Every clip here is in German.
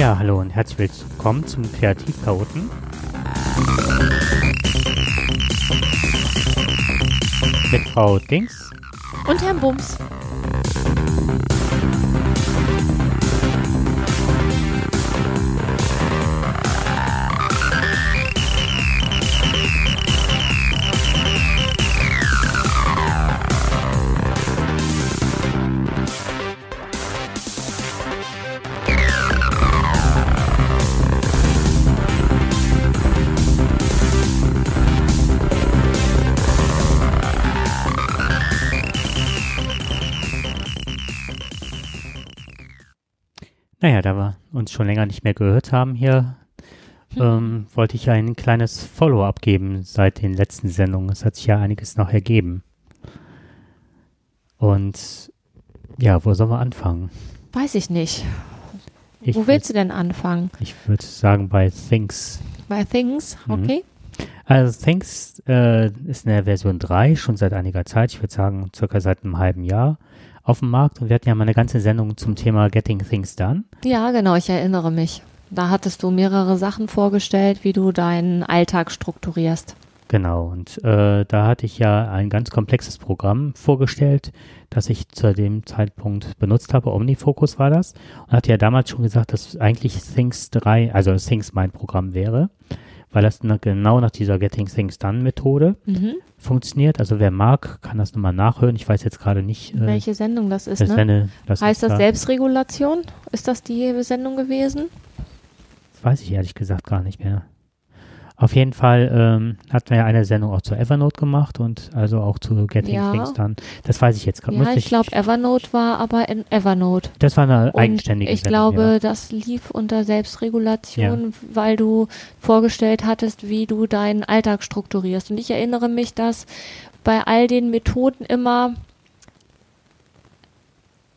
Ja, hallo und herzlich willkommen zum Kreativchaoten. Mit Frau Dings. Und Herrn Bums. Uns schon länger nicht mehr gehört haben hier, hm. ähm, wollte ich ein kleines Follow-up geben seit den letzten Sendungen. Es hat sich ja einiges noch ergeben. Und ja, wo sollen wir anfangen? Weiß ich nicht. Ich wo willst du denn anfangen? Ich würde sagen bei Things. Bei Things, Mhm. okay. Also Things äh, ist in der Version 3 schon seit einiger Zeit, ich würde sagen circa seit einem halben Jahr auf dem Markt und wir hatten ja mal eine ganze Sendung zum Thema Getting Things Done. Ja, genau, ich erinnere mich. Da hattest du mehrere Sachen vorgestellt, wie du deinen Alltag strukturierst. Genau, und äh, da hatte ich ja ein ganz komplexes Programm vorgestellt, das ich zu dem Zeitpunkt benutzt habe. Omnifocus war das. Und hatte ja damals schon gesagt, dass eigentlich Things 3, also Things mein Programm wäre, weil das na- genau nach dieser Getting Things Done Methode Mhm. funktioniert. Also wer mag, kann das nochmal nachhören. Ich weiß jetzt gerade nicht, äh, Welche Sendung das ist, das ne? Sende, das Heißt das da- Selbstregulation? Ist das die Sendung gewesen? Das weiß ich ehrlich gesagt gar nicht mehr. Auf jeden Fall ähm, hatten wir ja eine Sendung auch zu Evernote gemacht und also auch zu Getting Ja. Things Done. Das weiß ich jetzt gerade. Ja, ich glaube, Evernote war aber in Evernote. Das war eine Und eigenständige ich Sendung, glaube, ja. das lief unter Selbstregulation, weil du vorgestellt hattest, wie du deinen Alltag strukturierst. Und ich erinnere mich, dass bei all den Methoden immer,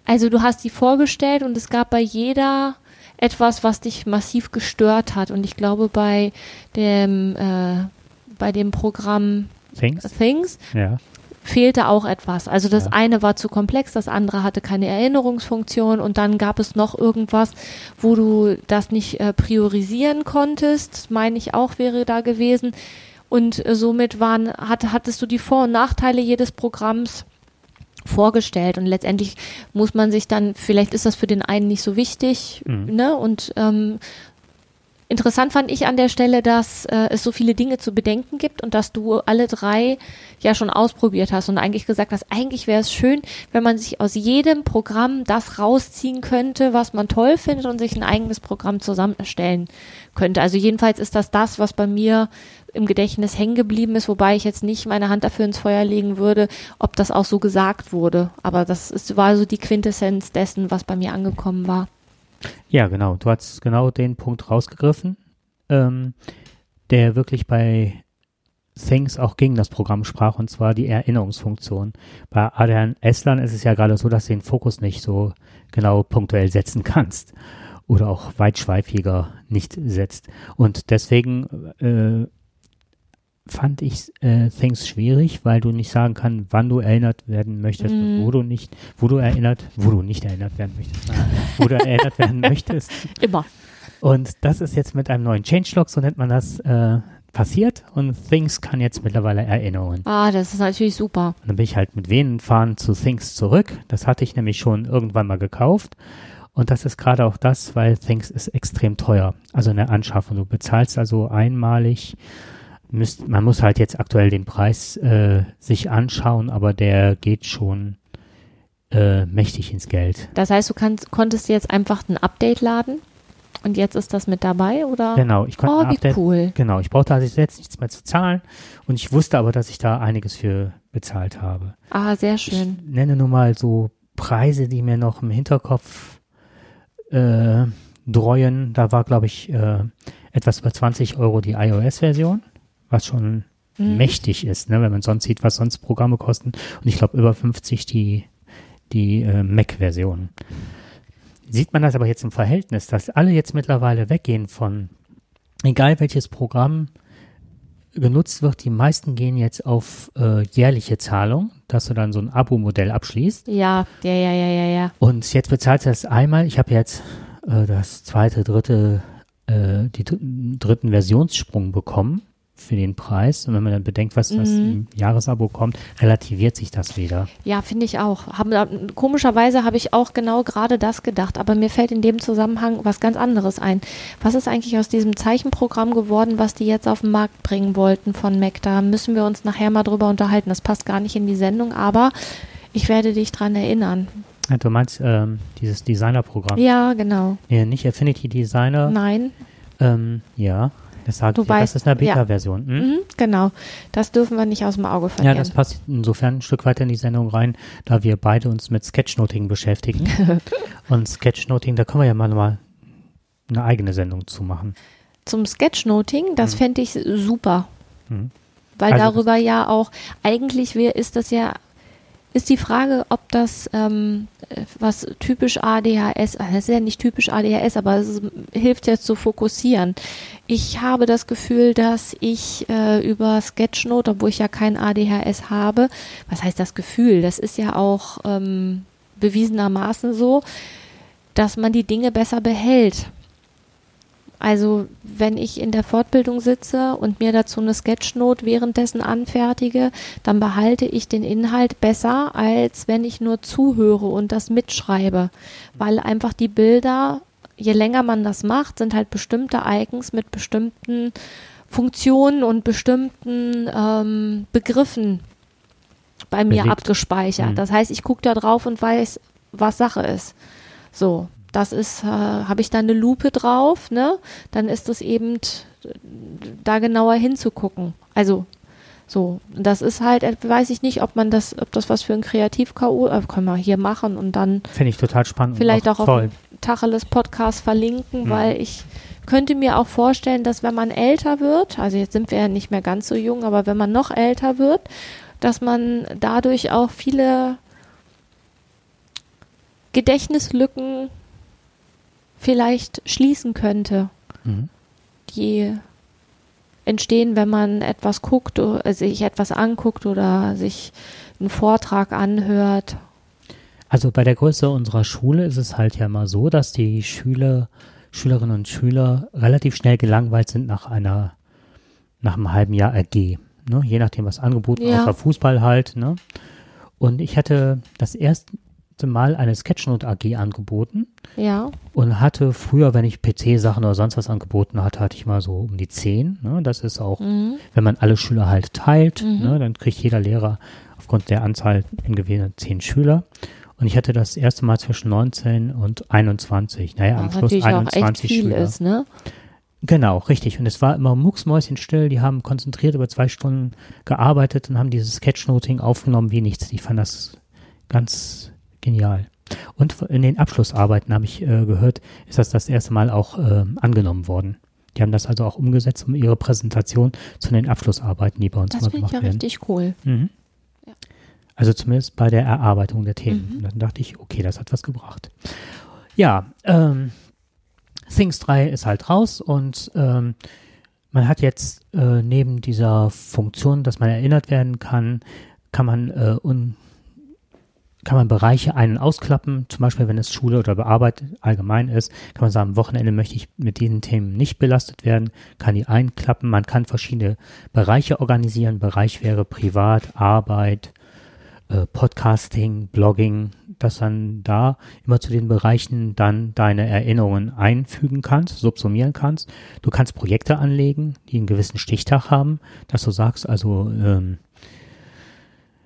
also du hast die vorgestellt und es gab bei jeder etwas, was dich massiv gestört hat. Und ich glaube, bei dem, äh, bei dem Programm Things? Things Ja. fehlte auch etwas. Also das Ja. eine war zu komplex, das andere hatte keine Erinnerungsfunktion und dann gab es noch irgendwas, wo du das nicht äh, priorisieren konntest, meine ich auch wäre da gewesen. Und äh, somit waren, hat, hattest du die Vor- und Nachteile jedes Programms vorgestellt und letztendlich muss man sich dann, vielleicht ist das für den einen nicht so wichtig, Mhm. ne? Und ähm, Interessant fand ich an der Stelle, dass äh, es so viele Dinge zu bedenken gibt und dass du alle drei ja schon ausprobiert hast und eigentlich gesagt hast, eigentlich wäre es schön, wenn man sich aus jedem Programm das rausziehen könnte, was man toll findet und sich ein eigenes Programm zusammenstellen könnte. Also jedenfalls ist das das, was bei mir im Gedächtnis hängen geblieben ist, wobei ich jetzt nicht meine Hand dafür ins Feuer legen würde, ob das auch so gesagt wurde. Aber das ist, war so die Quintessenz dessen, was bei mir angekommen war. ja, genau. Du hast genau den Punkt rausgegriffen, ähm, der wirklich bei Things auch gegen das Programm sprach, und zwar die Erinnerungsfunktion. Bei Adrian Esslern ist es ja gerade so, dass du den Fokus nicht so genau punktuell setzen kannst oder auch weitschweifiger nicht setzt. Und deswegen äh, fand ich äh, Things schwierig, weil du nicht sagen kannst, wann du erinnert werden möchtest und Mhm. wo du nicht, wo du erinnert, wo du nicht erinnert werden möchtest, wo du erinnert werden möchtest. Immer. Und das ist jetzt mit einem neuen Changelog, so nennt man das, äh, passiert und Things kann jetzt mittlerweile Erinnerungen. Ah, das ist natürlich super. Und dann bin ich halt mit Venenfahren zu Things zurück. Das hatte ich nämlich schon irgendwann mal gekauft. Und das ist gerade auch das, weil Things ist extrem teuer. Also in der Anschaffung. Du bezahlst also einmalig. Müsst, man muss halt jetzt aktuell den Preis äh, sich anschauen, aber der geht schon äh, mächtig ins Geld. Das heißt, du kannst, konntest jetzt einfach ein Update laden und jetzt ist das mit dabei, oder? Genau, ich konnte Oh, wie Update cool. Genau, ich brauchte also jetzt nichts mehr zu zahlen und ich wusste aber, dass ich da einiges für bezahlt habe. Ah, sehr Ich schön. nenne nur mal so Preise, die mir noch im Hinterkopf äh, dreuen. Da war, glaube ich, äh, etwas über 20 Euro die iOS-Version, was schon Mhm. mächtig ist, ne, wenn man sonst sieht, was sonst Programme kosten. Und ich glaube, über 50 die, die äh, Mac-Version. Sieht man das aber jetzt im Verhältnis, dass alle jetzt mittlerweile weggehen von, egal welches Programm genutzt wird, die meisten gehen jetzt auf äh, jährliche Zahlung, dass du dann so ein Abo-Modell abschließt. Ja, ja, ja, ja, ja, ja. Und jetzt bezahlst du das einmal. Ich habe jetzt äh, das zweite, dritte, äh, die dr- dritten Versionssprung bekommen für den Preis. Und wenn man dann bedenkt, was das Mhm. im Jahresabo kommt, relativiert sich das wieder. Ja, finde ich auch. Haben, komischerweise habe ich auch genau gerade das gedacht, aber mir fällt in dem Zusammenhang was ganz anderes ein. Was ist eigentlich aus diesem Zeichenprogramm geworden, was die jetzt auf den Markt bringen wollten von Mac? Da müssen wir uns nachher mal drüber unterhalten. Das passt gar nicht in die Sendung, aber ich werde dich dran erinnern. Ja, Du meinst ähm, dieses Designer-Programm? Ja, genau. Ja, nicht Affinity Designer. Nein, Ähm, ja, das sagt Du ja, weißt, das ist eine ja. Beta-Version. Hm? mhm, genau. Das dürfen wir nicht aus dem Auge Ja, verlieren. das passt insofern ein Stück weiter in die Sendung rein, da wir beide uns mit Sketchnoting beschäftigen. Und Sketchnoting, da können wir ja mal, mal eine eigene Sendung zu machen. Zum Sketchnoting, das Mhm. fände ich super. Mhm. Weil Also darüber ja auch, eigentlich wär, ist das ja, ist die Frage, ob das ähm, äh, was typisch ADHS, äh, das ist ja nicht typisch ADHS, aber es hilft ja zu fokussieren. Ich habe das Gefühl, dass ich äh, über Sketchnote, obwohl ich ja kein ADHS habe, was heißt das Gefühl? Das ist ja auch ähm, bewiesenermaßen so, dass man die Dinge besser behält. Also wenn ich in der Fortbildung sitze und mir dazu eine Sketchnote währenddessen anfertige, dann behalte ich den Inhalt besser, als wenn ich nur zuhöre und das mitschreibe. Weil einfach die Bilder, je länger man das macht, sind halt bestimmte Icons mit bestimmten Funktionen und bestimmten ähm, Begriffen bei mir Belegt. abgespeichert. Mhm. Das heißt, ich gucke da drauf und weiß, was Sache ist. So, das ist, äh, habe ich da eine Lupe drauf, ne? Dann ist es eben t- da genauer hinzugucken. Also so, das ist halt, äh, weiß ich nicht, ob man das, ob das was für ein Kreativ-KO, äh, können wir hier machen und dann Finde ich total spannend. vielleicht auch auf toll. dem Tacheles Podcast verlinken, Mhm. weil ich könnte mir auch vorstellen, dass wenn man älter wird, also jetzt sind wir ja nicht mehr ganz so jung, aber wenn man noch älter wird, dass man dadurch auch viele Gedächtnislücken vielleicht schließen könnte, Mhm. die entstehen, wenn man etwas guckt, oder sich etwas anguckt oder sich einen Vortrag anhört. Also bei der Größe unserer Schule ist es halt ja mal so, dass die Schüler, Schülerinnen und Schüler relativ schnell gelangweilt sind nach einer, nach einem halben Jahr AG. Ne? Je nachdem, was angeboten, Ja. außer Fußball halt. Ne? Und ich hatte das erste Mal eine Sketchnote AG angeboten Ja, und hatte früher, wenn ich PC-Sachen oder sonst was angeboten hatte, hatte ich mal so um die zehn. Ne? Das ist auch, mhm. wenn man alle Schüler halt teilt, Mhm. ne, dann kriegt jeder Lehrer aufgrund der Anzahl in gewählten zehn Schüler. Und ich hatte das erste Mal zwischen 19 und 21. Naja, am was Schluss natürlich auch echt 21 viel Schüler. ist, ne? Genau, richtig. Und es war immer mucksmäuschenstill. Die haben konzentriert über zwei Stunden gearbeitet und haben dieses Sketchnoting aufgenommen wie nichts. Ich fand das ganz genial. Und in den Abschlussarbeiten habe ich äh, gehört, ist das das erste Mal auch äh, angenommen worden. Die haben das also auch umgesetzt, um ihre Präsentation zu den Abschlussarbeiten, die bei uns Das immer finde ich gemacht ja werden. richtig cool. Mhm. Ja. Also zumindest bei der Erarbeitung der Themen. Mhm. Und dann dachte ich, okay, das hat was gebracht. Ja, ähm, Things 3 ist halt raus und ähm, man hat jetzt äh, neben dieser Funktion, dass man erinnert werden kann, kann man äh, un kann man Bereiche ein- und ausklappen, zum Beispiel wenn es Schule oder Bearbeitung allgemein ist, kann man sagen, am Wochenende möchte ich mit diesen Themen nicht belastet werden, kann die einklappen, man kann verschiedene Bereiche organisieren, Bereich wäre Privat, Arbeit, äh, Podcasting, Blogging, dass dann da immer zu den Bereichen dann deine Erinnerungen einfügen kannst, subsumieren kannst. Du kannst Projekte anlegen, die einen gewissen Stichtag haben, dass du sagst, also ähm,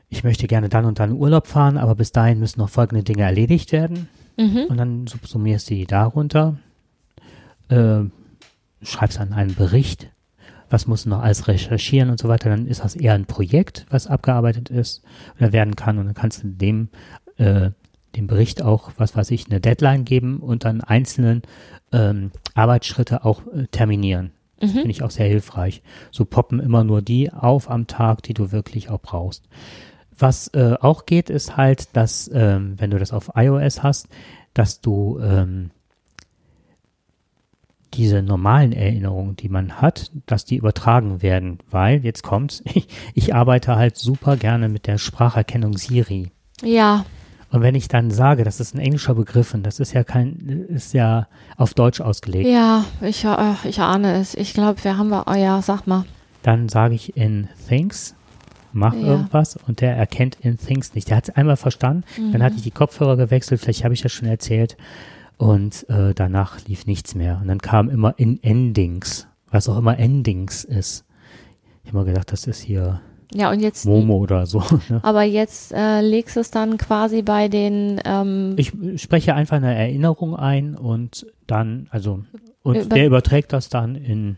ich möchte gerne dann und dann in Urlaub fahren, aber bis dahin müssen noch folgende Dinge erledigt werden. Mhm. Und dann subsumierst du die darunter, äh, schreibst dann einen Bericht, was musst du noch alles recherchieren und so weiter. Dann ist das eher ein Projekt, was abgearbeitet ist oder werden kann. Und dann kannst du dem, äh, dem Bericht auch, was weiß ich, eine Deadline geben und dann einzelnen ähm, Arbeitsschritte auch äh, terminieren. Mhm. Finde ich auch sehr hilfreich. So poppen immer nur die auf am Tag, die du wirklich auch brauchst. Was äh, auch geht, ist halt, dass, ähm, wenn du das auf iOS hast, dass du ähm, diese normalen Erinnerungen, die man hat, dass die übertragen werden, weil, jetzt kommt's, ich, ich arbeite halt super gerne mit der Spracherkennung Siri. Ja, Und wenn ich dann sage, das ist ein englischer Begriff und das ist ja kein, ist ja auf Deutsch ausgelegt. Ja, ich, äh, ich ahne es. Ich glaube, wir haben wir, oh ja, sag mal. Dann sage ich in Things, mach Ja. irgendwas und der erkennt in Things nicht. Der hat es einmal verstanden, Mhm. dann hatte ich die Kopfhörer gewechselt, vielleicht habe ich das schon erzählt. Und äh, danach lief nichts mehr. Und dann kam immer in Endings, was auch immer Endings ist. Ich habe immer gedacht, das ist hier Ja, und jetzt, Momo oder so. Ne? aber jetzt äh, legst du es dann quasi bei den, ähm, Ich spreche einfach eine Erinnerung ein und dann, also, und Über- der überträgt das dann in,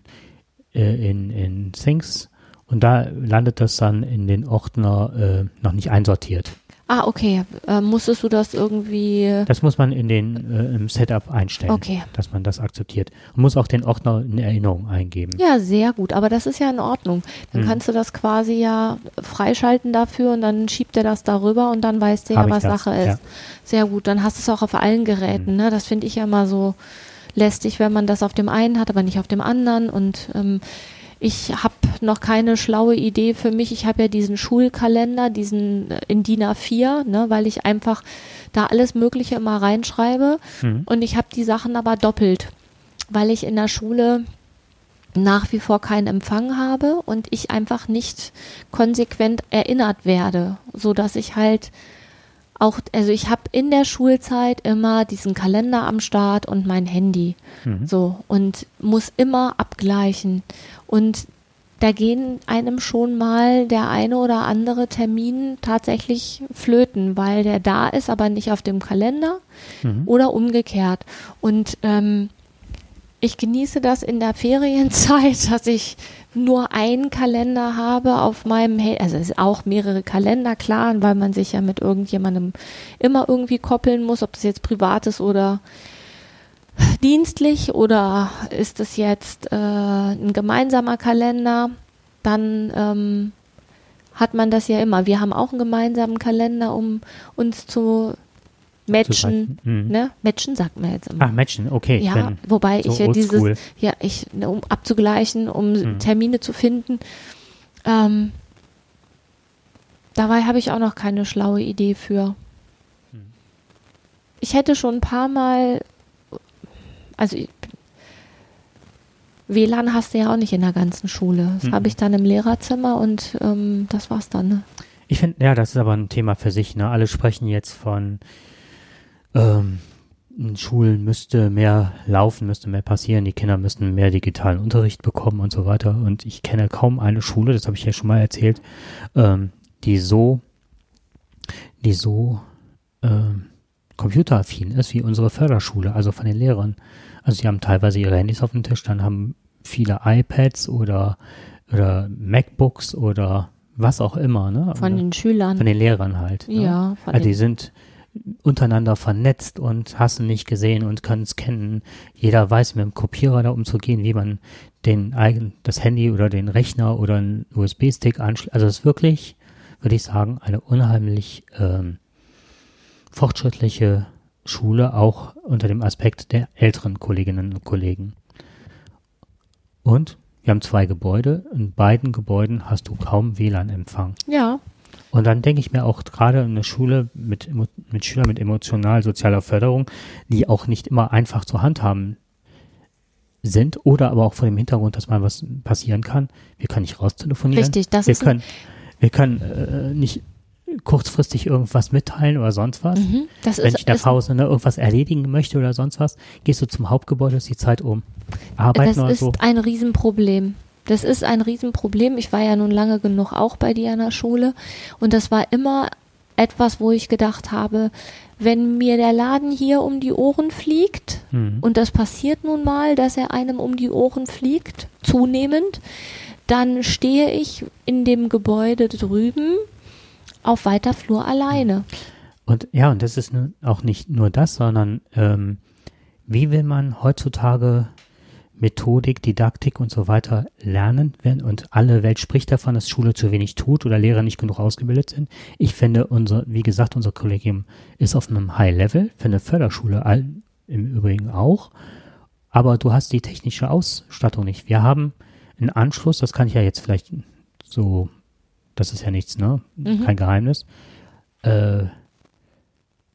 äh, in, in Things und da landet das dann in den Ordner äh, noch nicht einsortiert. ah, okay, äh, musstest du das irgendwie, Das muss man in den äh, im Setup einstellen, okay. dass man das akzeptiert. Man muss auch den Ordner in Erinnerung eingeben. Ja, sehr gut, aber das ist ja in Ordnung. Dann Hm. kannst du das quasi ja freischalten dafür und dann schiebt er das darüber und dann weißt du ja, was das, Sache ist. ja. Sehr gut, dann hast du es auch auf allen Geräten. Hm. Ne? Das finde ich ja immer so lästig, wenn man das auf dem einen hat, aber nicht auf dem anderen. Und ähm, ich habe noch keine schlaue Idee für mich. Ich habe ja diesen Schulkalender, diesen äh, in DIN A4, ne, weil ich einfach da alles Mögliche immer reinschreibe. Mhm. Und ich habe die Sachen aber doppelt, weil ich in der Schule nach wie vor keinen Empfang habe und ich einfach nicht konsequent erinnert werde, so dass ich halt auch, also ich habe in der Schulzeit immer diesen Kalender am Start und mein Handy, Mhm. so und muss immer abgleichen und da gehen einem schon mal der eine oder andere Termin tatsächlich flöten, weil der da ist, aber nicht auf dem Kalender Mhm. oder umgekehrt. Und ähm, ich genieße das in der Ferienzeit, dass ich nur einen Kalender habe auf meinem Handy. Also es ist auch mehrere Kalender, klar, weil man sich ja mit irgendjemandem immer irgendwie koppeln muss, ob das jetzt privat ist oder dienstlich oder ist es jetzt äh, ein gemeinsamer Kalender, dann ähm, hat man das ja immer. Wir haben auch einen gemeinsamen Kalender, um uns zu matchen. Mhm. Ne? Matchen sagt man jetzt immer. Ach, Matchen, okay. ja, wobei so ich ja dieses, ja, ich, ne, um abzugleichen, um Mhm. Termine zu finden. Ähm, dabei habe ich auch noch keine schlaue Idee für. Mhm. Ich hätte schon ein paar Mal, also ich, WLAN hast du ja auch nicht in der ganzen Schule. Das Mhm. habe ich dann im Lehrerzimmer und ähm, das war's dann. Ne? Ich finde, ja, das ist aber ein Thema für sich. Ne? Alle sprechen jetzt von ähm, in Schulen müsste mehr laufen, müsste mehr passieren, die Kinder müssten mehr digitalen Unterricht bekommen und so weiter. Und ich kenne kaum eine Schule, das habe ich ja schon mal erzählt, ähm, die so, die so ähm, computeraffin ist wie unsere Förderschule, also von den Lehrern. Also die haben teilweise ihre Handys auf dem Tisch, dann haben viele iPads oder oder MacBooks oder was auch immer, ne? Von Oder- den Schülern. von den Lehrern halt. Ne? ja, von Also die sind untereinander vernetzt und hast du nicht gesehen und können es kennen. Jeder weiß mit dem Kopierer da umzugehen, wie man den eigen, das Handy oder den Rechner oder einen USB-Stick anschließt. Also es ist wirklich, würde ich sagen, eine unheimlich ähm, fortschrittliche Schule, auch unter dem Aspekt der älteren Kolleginnen und Kollegen. Und wir haben zwei Gebäude. In beiden Gebäuden hast du kaum WLAN-Empfang. ja, Und dann denke ich mir auch gerade in der Schule mit, mit Schülern mit emotional-sozialer Förderung, die auch nicht immer einfach zu handhaben sind oder aber auch vor dem Hintergrund, dass mal was passieren kann. Wir können nicht raustelefonieren. richtig. Das wir ist können, wir können äh, nicht kurzfristig irgendwas mitteilen oder sonst was. mhm, das Wenn ist, ich in der ist Pause ne, irgendwas erledigen möchte oder sonst was, gehst du zum Hauptgebäude, ist die Zeit um. Arbeiten Das oder ist so. ein Riesenproblem. Das ist ein Riesenproblem. Ich war ja nun lange genug auch bei dir an der Schule und das war immer etwas, wo ich gedacht habe, wenn mir der Laden hier um die Ohren fliegt, Mhm. und das passiert nun mal, dass er einem um die Ohren fliegt, zunehmend, dann stehe ich in dem Gebäude drüben auf weiter Flur alleine. Und ja, und das ist nun auch nicht nur das, sondern ähm, wie will man heutzutage Methodik, Didaktik und so weiter lernen, wenn und alle Welt spricht davon, dass Schule zu wenig tut oder Lehrer nicht genug ausgebildet sind. Ich finde, unser, wie gesagt, unser Kollegium ist auf einem High Level, für eine Förderschule im Übrigen auch, aber du hast die technische Ausstattung nicht. Wir haben einen Anschluss, das kann ich ja jetzt vielleicht so, das ist ja nichts, ne? Mhm. Kein Geheimnis. Äh,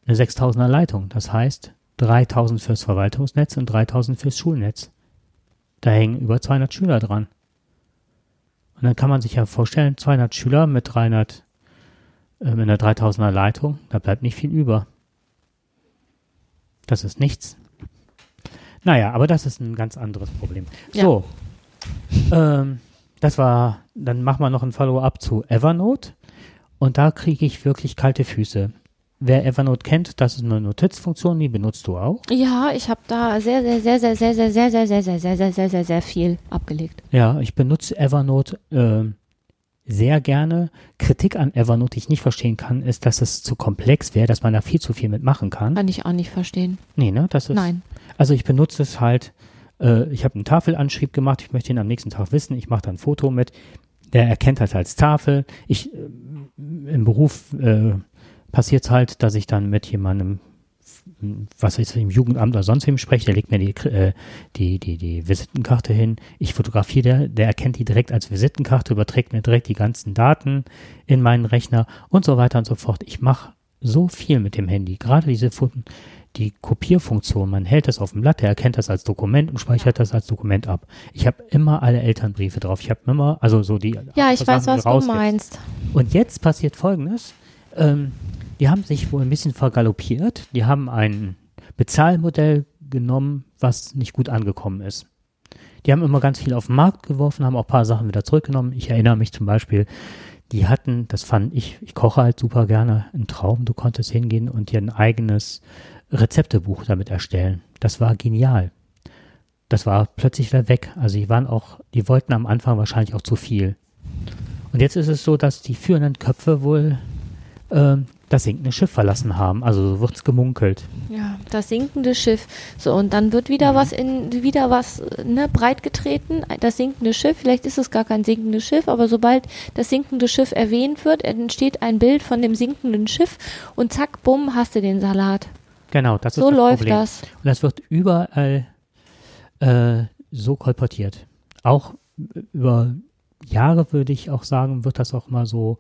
eine 6000er Leitung. Das heißt 3000 fürs Verwaltungsnetz und 3000 fürs Schulnetz. Da hängen über 200 Schüler dran. Und dann kann man sich ja vorstellen, 200 Schüler mit 300, äh, mit einer 3000er Leitung, da bleibt nicht viel über. Das ist nichts. Naja, aber das ist ein ganz anderes Problem. Ja. So, ähm, das war, dann machen wir noch ein Follow-up zu Evernote. Und da kriege ich wirklich kalte Füße. Wer Evernote kennt, das ist eine Notizfunktion, die benutzt du auch. Ja, ich habe da sehr, sehr, sehr, sehr, sehr, sehr, sehr, sehr, sehr, sehr, sehr, sehr, sehr, sehr, sehr viel abgelegt. Ja, ich benutze Evernote ähm, sehr gerne. Kritik an Evernote, die ich nicht verstehen kann, ist, dass es zu komplex wäre, dass man da viel zu viel mitmachen kann. Kann ich auch nicht verstehen. Nee, ne? Das ist, Nein. Also ich benutze es halt, äh, ich habe einen Tafelanschrieb gemacht, ich möchte ihn am nächsten Tag wissen, ich mache da ein Foto mit, der erkennt das als Tafel. Ich äh, im Beruf äh, passiert es halt, dass ich dann mit jemandem, was ich, im Jugendamt oder sonst wem spreche, der legt mir die, äh, die, die, die Visitenkarte hin, ich fotografiere, der, der erkennt die direkt als Visitenkarte, überträgt mir direkt die ganzen Daten in meinen Rechner und so weiter und so fort. Ich mache so viel mit dem Handy, gerade diese die Kopierfunktion, man hält das auf dem Blatt, der erkennt das als Dokument und speichert das als Dokument ab. Ich habe immer alle Elternbriefe drauf. Ich habe immer, also so die. Ja, ich weiß, was du meinst. Und jetzt passiert Folgendes. Ähm, die haben sich wohl ein bisschen vergaloppiert. Die haben ein Bezahlmodell genommen, was nicht gut angekommen ist. Die haben immer ganz viel auf den Markt geworfen, haben auch ein paar Sachen wieder zurückgenommen. Ich erinnere mich zum Beispiel, die hatten, das fand ich, ich koche halt super gerne, einen Traum. Du konntest hingehen und dir ein eigenes Rezeptebuch damit erstellen. Das war genial. Das war plötzlich wieder weg. Also die waren auch, die wollten am Anfang wahrscheinlich auch zu viel. Und jetzt ist es so, dass die führenden Köpfe wohl ähm, das sinkende Schiff verlassen haben. Also so wird's gemunkelt. Ja, das sinkende Schiff. So, und dann wird wieder Mhm. was in, wieder was, ne, breit getreten. Das sinkende Schiff, vielleicht ist es gar kein sinkendes Schiff, aber sobald das sinkende Schiff erwähnt wird, entsteht ein Bild von dem sinkenden Schiff und zack, bumm, hast du den Salat. Genau, das ist So das läuft Problem. das. Und das wird überall äh, so kolportiert. Auch über Jahre würde ich auch sagen, wird das auch mal so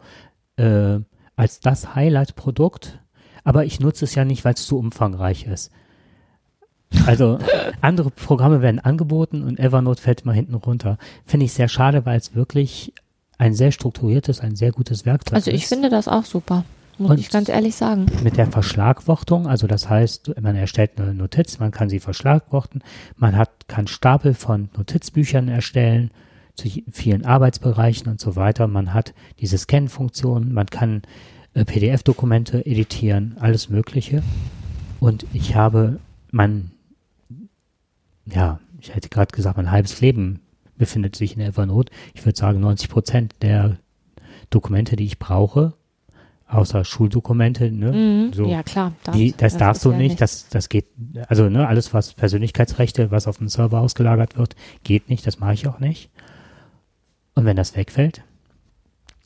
äh, als das Highlight-Produkt. Aber ich nutze es ja nicht, weil es zu umfangreich ist. Also andere Programme werden angeboten und Evernote fällt mal hinten runter. Finde ich sehr schade, weil es wirklich ein sehr strukturiertes, ein sehr gutes Werkzeug Also ist. ich finde das auch super. Muss Und- ich ganz ehrlich sagen. mit der Verschlagwortung, also das heißt, man erstellt eine Notiz, man kann sie verschlagworten, man hat, kann Stapel von Notizbüchern erstellen, zu vielen Arbeitsbereichen und so weiter. Man hat diese Scan-Funktion, man kann äh, PDF-Dokumente editieren, alles Mögliche. Und ich habe mein, ja, ich hätte gerade gesagt, mein halbes Leben befindet sich in Evernote. Ich würde sagen, 90 Prozent der Dokumente, die ich brauche, außer Schuldokumente, ne? Mhm. So. Ja, klar. Das, Die, das, darfst ist du ja nicht, das, das geht, also ne, alles was Persönlichkeitsrechte, was auf dem Server ausgelagert wird, geht nicht, das mache ich auch nicht. Und wenn das wegfällt,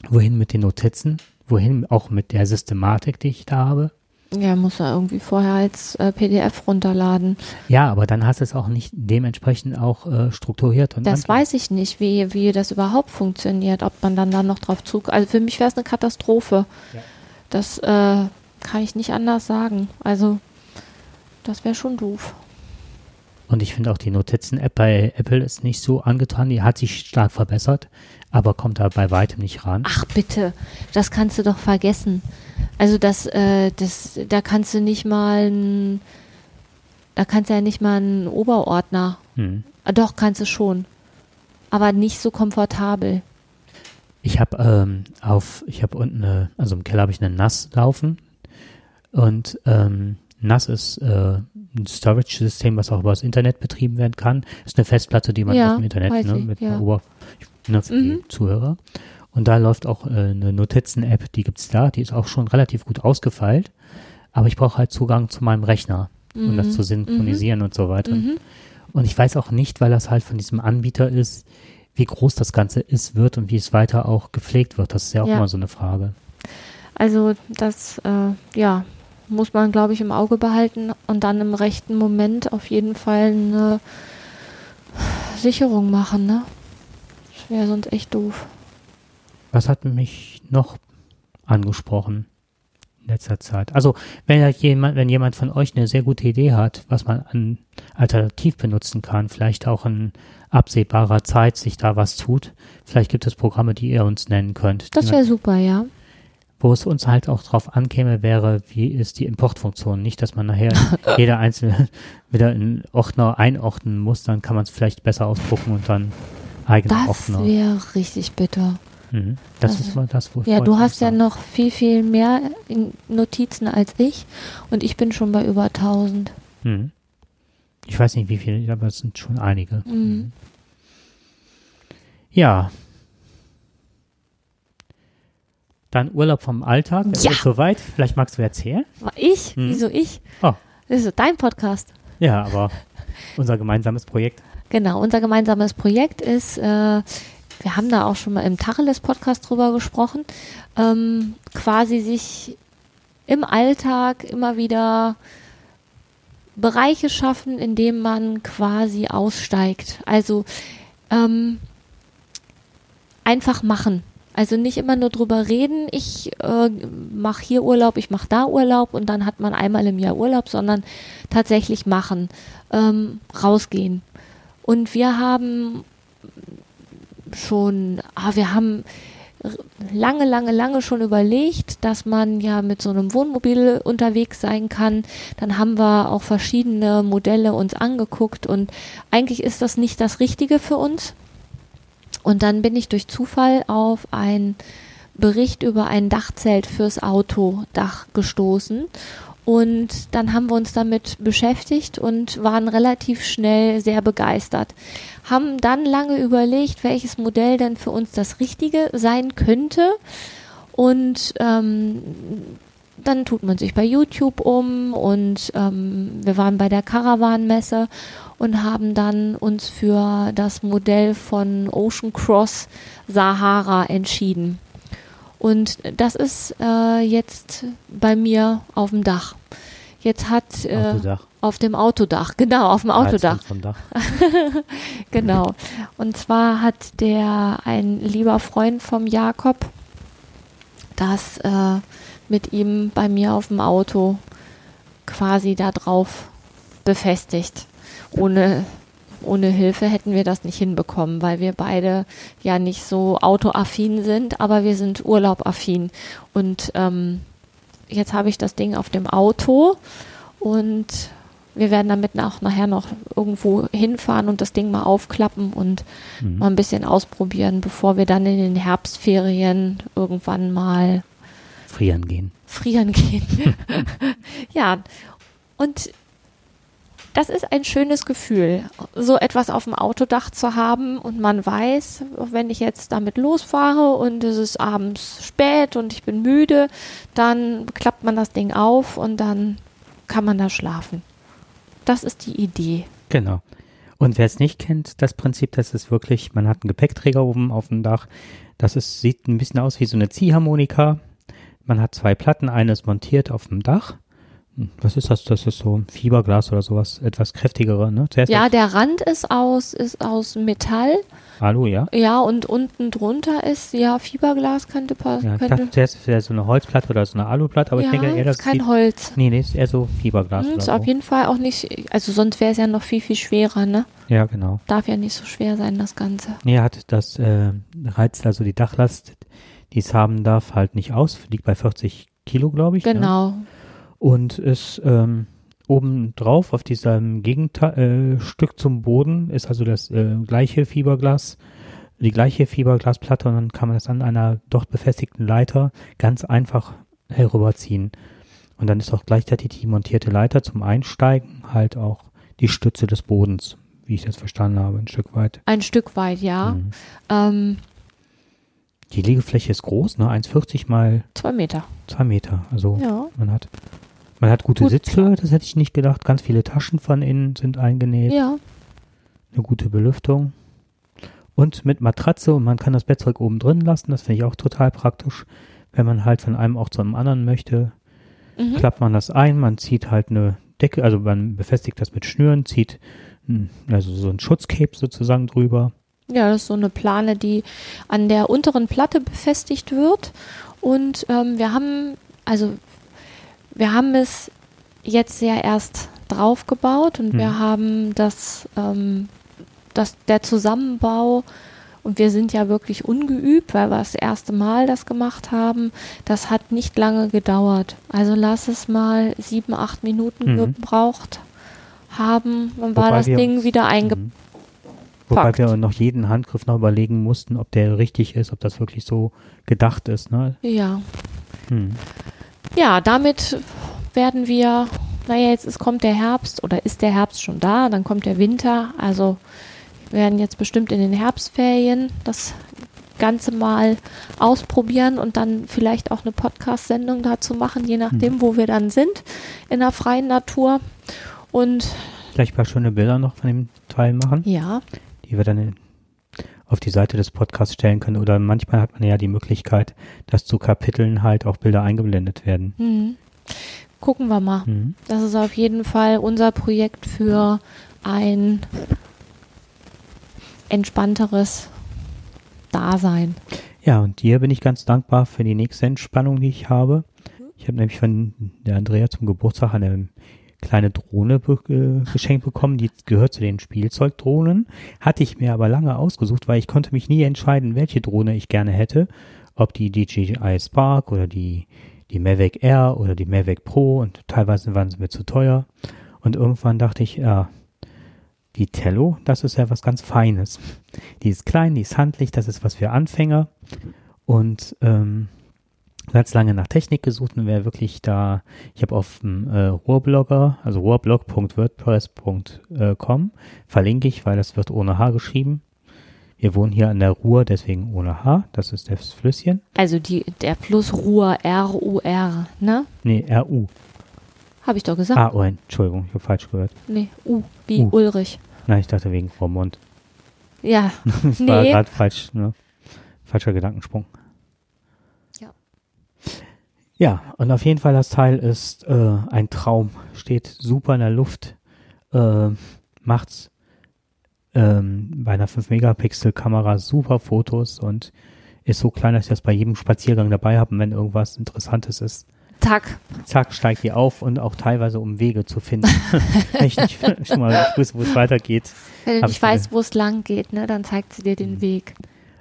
wohin mit den Notizen, wohin auch mit der Systematik, die ich da habe? Ja, muss er irgendwie vorher als äh, PDF runterladen. Ja, aber dann hast du es auch nicht dementsprechend auch äh, strukturiert. Und Das ange- weiß ich nicht, wie, wie das überhaupt funktioniert, ob man dann da noch drauf zug. Also für mich wäre es eine Katastrophe. Ja. Das äh, kann ich nicht anders sagen. Also das wäre schon doof. Und ich finde auch die Notizen-App bei Apple ist nicht so angetan, die hat sich stark verbessert, aber kommt da bei weitem nicht ran. Ach bitte, das kannst du doch vergessen. Also das, äh, das, da kannst du nicht mal, ein, da kannst du ja nicht mal einen Oberordner. Hm. Ah, Doch kannst du schon, aber nicht so komfortabel. Ich habe ähm, auf, ich habe unten, eine, also im Keller habe ich eine NAS laufen und ähm, NAS ist äh, ein Storage-System, was auch über das Internet betrieben werden kann. Ist eine Festplatte, die man Ja, aus dem Internet ne, mit ja. einer ne, für Mhm. die Zuhörer. Und da läuft auch äh, eine Notizen-App, die gibt's da, die ist auch schon relativ gut ausgefeilt. Aber ich brauche halt Zugang zu meinem Rechner, um das Mhm. zu synchronisieren und so weiter. Mhm. Und ich weiß auch nicht, weil das halt von diesem Anbieter ist, wie groß das Ganze ist, wird und wie es weiter auch gepflegt wird. Das ist ja auch Ja. immer so eine Frage. Also das, äh, ja, muss man, glaube ich, im Auge behalten und dann im rechten Moment auf jeden Fall eine Sicherung machen, ne? Das wäre sonst echt doof. Was hat mich noch angesprochen? letzter Zeit. Also wenn ja jemand, wenn jemand von euch eine sehr gute Idee hat, was man an alternativ benutzen kann, vielleicht auch in absehbarer Zeit sich da was tut, vielleicht gibt es Programme, die ihr uns nennen könnt. Das wäre super, ja. Wo es uns halt auch drauf ankäme, wäre, wie ist die Importfunktion? Nicht, dass man nachher jeder einzelne wieder in Ordner einordnen muss, dann kann man es vielleicht besser ausdrucken und dann eigene Das Ordner. wäre richtig bitter. Mhm. Das Also, ist mal das, wo Ja, ich du wollte hast ja noch viel, viel mehr Notizen als ich und ich bin schon bei über 1000. Mhm. Ich weiß nicht, wie viele, aber es sind schon einige. Mhm. Ja. Dann Urlaub vom Alltag. Das Ja. ist soweit. Vielleicht magst du erzählen? Ich? Mhm. Wieso ich? Oh. Das ist dein Podcast. Ja, aber unser gemeinsames Projekt. Genau, unser gemeinsames Projekt ist, äh, wir haben da auch schon mal im Tacheles-Podcast drüber gesprochen, ähm, quasi sich im Alltag immer wieder Bereiche schaffen, in denen man quasi aussteigt. Also ähm, einfach machen. Also nicht immer nur drüber reden, ich äh, mache hier Urlaub, ich mache da Urlaub und dann hat man einmal im Jahr Urlaub, sondern tatsächlich machen, ähm, rausgehen. Und wir haben schon, ah, wir haben lange, lange, lange schon überlegt, dass man ja mit so einem Wohnmobil unterwegs sein kann. Dann haben wir auch verschiedene Modelle uns angeguckt und eigentlich ist das nicht das Richtige für uns. Und dann bin ich durch Zufall auf einen Bericht über ein Dachzelt fürs Autodach gestoßen. Und dann haben wir uns damit beschäftigt und waren relativ schnell sehr begeistert. Haben dann lange überlegt, welches Modell denn für uns das Richtige sein könnte. Und ähm, dann tut man sich bei YouTube um und ähm, wir waren bei der Caravan-Messe und haben dann uns für das Modell von Ocean Cross Sahara entschieden. Und das ist äh, jetzt bei mir auf dem Dach. Jetzt hat äh, Autodach. auf dem Autodach, genau, auf dem Autodach. Vom Dach. Genau. Und zwar hat der ein lieber Freund vom Jakob das äh, mit ihm bei mir auf dem Auto quasi da drauf befestigt. Ohne, ohne Hilfe hätten wir das nicht hinbekommen, weil wir beide ja nicht so autoaffin sind, aber wir sind urlaubaffin. Und ähm, jetzt habe ich das Ding auf dem Auto und wir werden damit auch nachher noch irgendwo hinfahren und das Ding mal aufklappen und Mhm. mal ein bisschen ausprobieren, bevor wir dann in den Herbstferien irgendwann mal Frieren gehen. frieren gehen. ja, und das ist ein schönes Gefühl, so etwas auf dem Autodach zu haben und man weiß, wenn ich jetzt damit losfahre und es ist abends spät und ich bin müde, dann klappt man das Ding auf und dann kann man da schlafen. Das ist die Idee. Genau. Und wer es nicht kennt, das Prinzip, das ist wirklich, man hat einen Gepäckträger oben auf dem Dach. Das ist, sieht ein bisschen aus wie so eine Ziehharmonika. Man hat zwei Platten, eine ist montiert auf dem Dach. Was ist das? Das ist so ein Fiberglas oder sowas, etwas kräftigere, ne? Zuerst Ja, der Rand ist aus, ist aus Metall. Alu, ja. Ja, und unten drunter ist, ja, Fiberglas könnte passen. ja ich dachte zuerst ist eher so eine Holzplatte oder so eine Aluplatte, aber ja, ich denke eher, das ist kein Holz. Nee, nee, ist eher so Fiberglas Hm, ist so. auf jeden Fall auch nicht, also sonst wäre es ja noch viel, viel schwerer, ne? Ja, genau. Darf ja nicht so schwer sein, das Ganze. Nee, hat das äh, reizt also die Dachlast, die es haben darf, halt nicht aus. Liegt bei 40 Kilo, glaube ich. Ne? Genau. Und ist ähm, oben drauf auf diesem Gegenstück äh, Stück zum Boden ist also das äh, gleiche Fiberglas, die gleiche Fiberglasplatte und dann kann man das an einer dort befestigten Leiter ganz einfach herüberziehen. Und dann ist auch gleichzeitig die montierte Leiter zum Einsteigen halt auch die Stütze des Bodens, wie ich das verstanden habe, ein Stück weit. Ein Stück weit, ja. Mhm. Ähm, Die Liegefläche ist groß, ne? 1,40 mal zwei Meter. 2 Meter. Also Ja. man hat man hat gute Gut. Sitzhöhe, das hätte ich nicht gedacht. Ganz viele Taschen von innen sind eingenäht. Ja. Eine gute Belüftung. Und mit Matratze und man kann das Bettzeug oben drin lassen. Das finde ich auch total praktisch. Wenn man halt von einem Ort zu einem anderen möchte, Mhm. klappt man das ein, man zieht halt eine Decke, also man befestigt das mit Schnüren, zieht also so ein Schutzcape sozusagen drüber. Ja, das ist so eine Plane, die an der unteren Platte befestigt wird. Und ähm, wir haben, also wir haben es jetzt ja erst draufgebaut und wir Mhm. haben das, ähm, das, der Zusammenbau und wir sind ja wirklich ungeübt, weil wir das erste Mal das gemacht haben. Das hat nicht lange gedauert. Also lass es mal sieben, acht Minuten Mhm. gebraucht haben. Dann war das wir Ding wieder eingepackt. Mhm. Wobei wir noch jeden Handgriff noch überlegen mussten, ob der richtig ist, ob das wirklich so gedacht ist. Ne? Ja. Hm. Ja, damit werden wir, naja, jetzt ist, kommt der Herbst oder ist der Herbst schon da, dann kommt der Winter. Also wir werden jetzt bestimmt in den Herbstferien das Ganze mal ausprobieren und dann vielleicht auch eine Podcast-Sendung dazu machen, je nachdem, wo wir dann sind, in der freien Natur. Und Vielleicht ein paar schöne Bilder noch von dem Teil machen, ja, die wir dann auf die Seite des Podcasts stellen können. Oder manchmal hat man ja die Möglichkeit, dass zu Kapiteln halt auch Bilder eingeblendet werden. hm. gucken wir mal. Mhm. Das ist auf jeden Fall unser Projekt für ein entspannteres Dasein. Ja, und dir bin ich ganz dankbar für die nächste Entspannung, die ich habe. Ich habe nämlich von der Andrea zum Geburtstag eine kleine Drohne be äh, geschenkt bekommen, die gehört zu den Spielzeugdrohnen. Hatte ich mir aber lange ausgesucht, weil ich konnte mich nie entscheiden, welche Drohne ich gerne hätte. Ob die DJI Spark oder die, die Mavic Air oder die Mavic Pro und teilweise waren sie mir zu teuer. Und irgendwann dachte ich, ja, die Tello, das ist ja was ganz Feines. Die ist klein, die ist handlich, das ist was für Anfänger. Und ähm, ganz lange nach Technik gesucht und wer wirklich da, ich habe auf dem äh, Ruhrblogger, also ruhrblog.wordpress.com, verlinke ich, weil das wird ohne H geschrieben. Wir wohnen hier an der Ruhr, deswegen ohne H, das ist das Flüsschen. Also die, der Fluss Ruhr, R-U-R, ne? Nee, R-U. Habe ich doch gesagt. Ah, oh, Entschuldigung, ich habe falsch gehört. Nee, U, wie U. Ulrich. Nein, ich dachte wegen Vormund. Ja, Das war nee. gerade falsch, ne? Falscher Gedankensprung. Ja. Und auf jeden Fall das Teil ist äh, ein Traum. Steht super in der Luft. Äh, macht's ähm, bei einer 5-Megapixel-Kamera super Fotos und ist so klein, dass ich das bei jedem Spaziergang dabei habe. Und wenn irgendwas Interessantes ist, Zack. zack, steigt die auf und auch teilweise um Wege zu finden. wenn ich nicht schon mal wusste, wo es weitergeht. Wenn du nicht ich weißt, wo es lang geht, ne, dann zeigt sie dir den Mhm. Weg.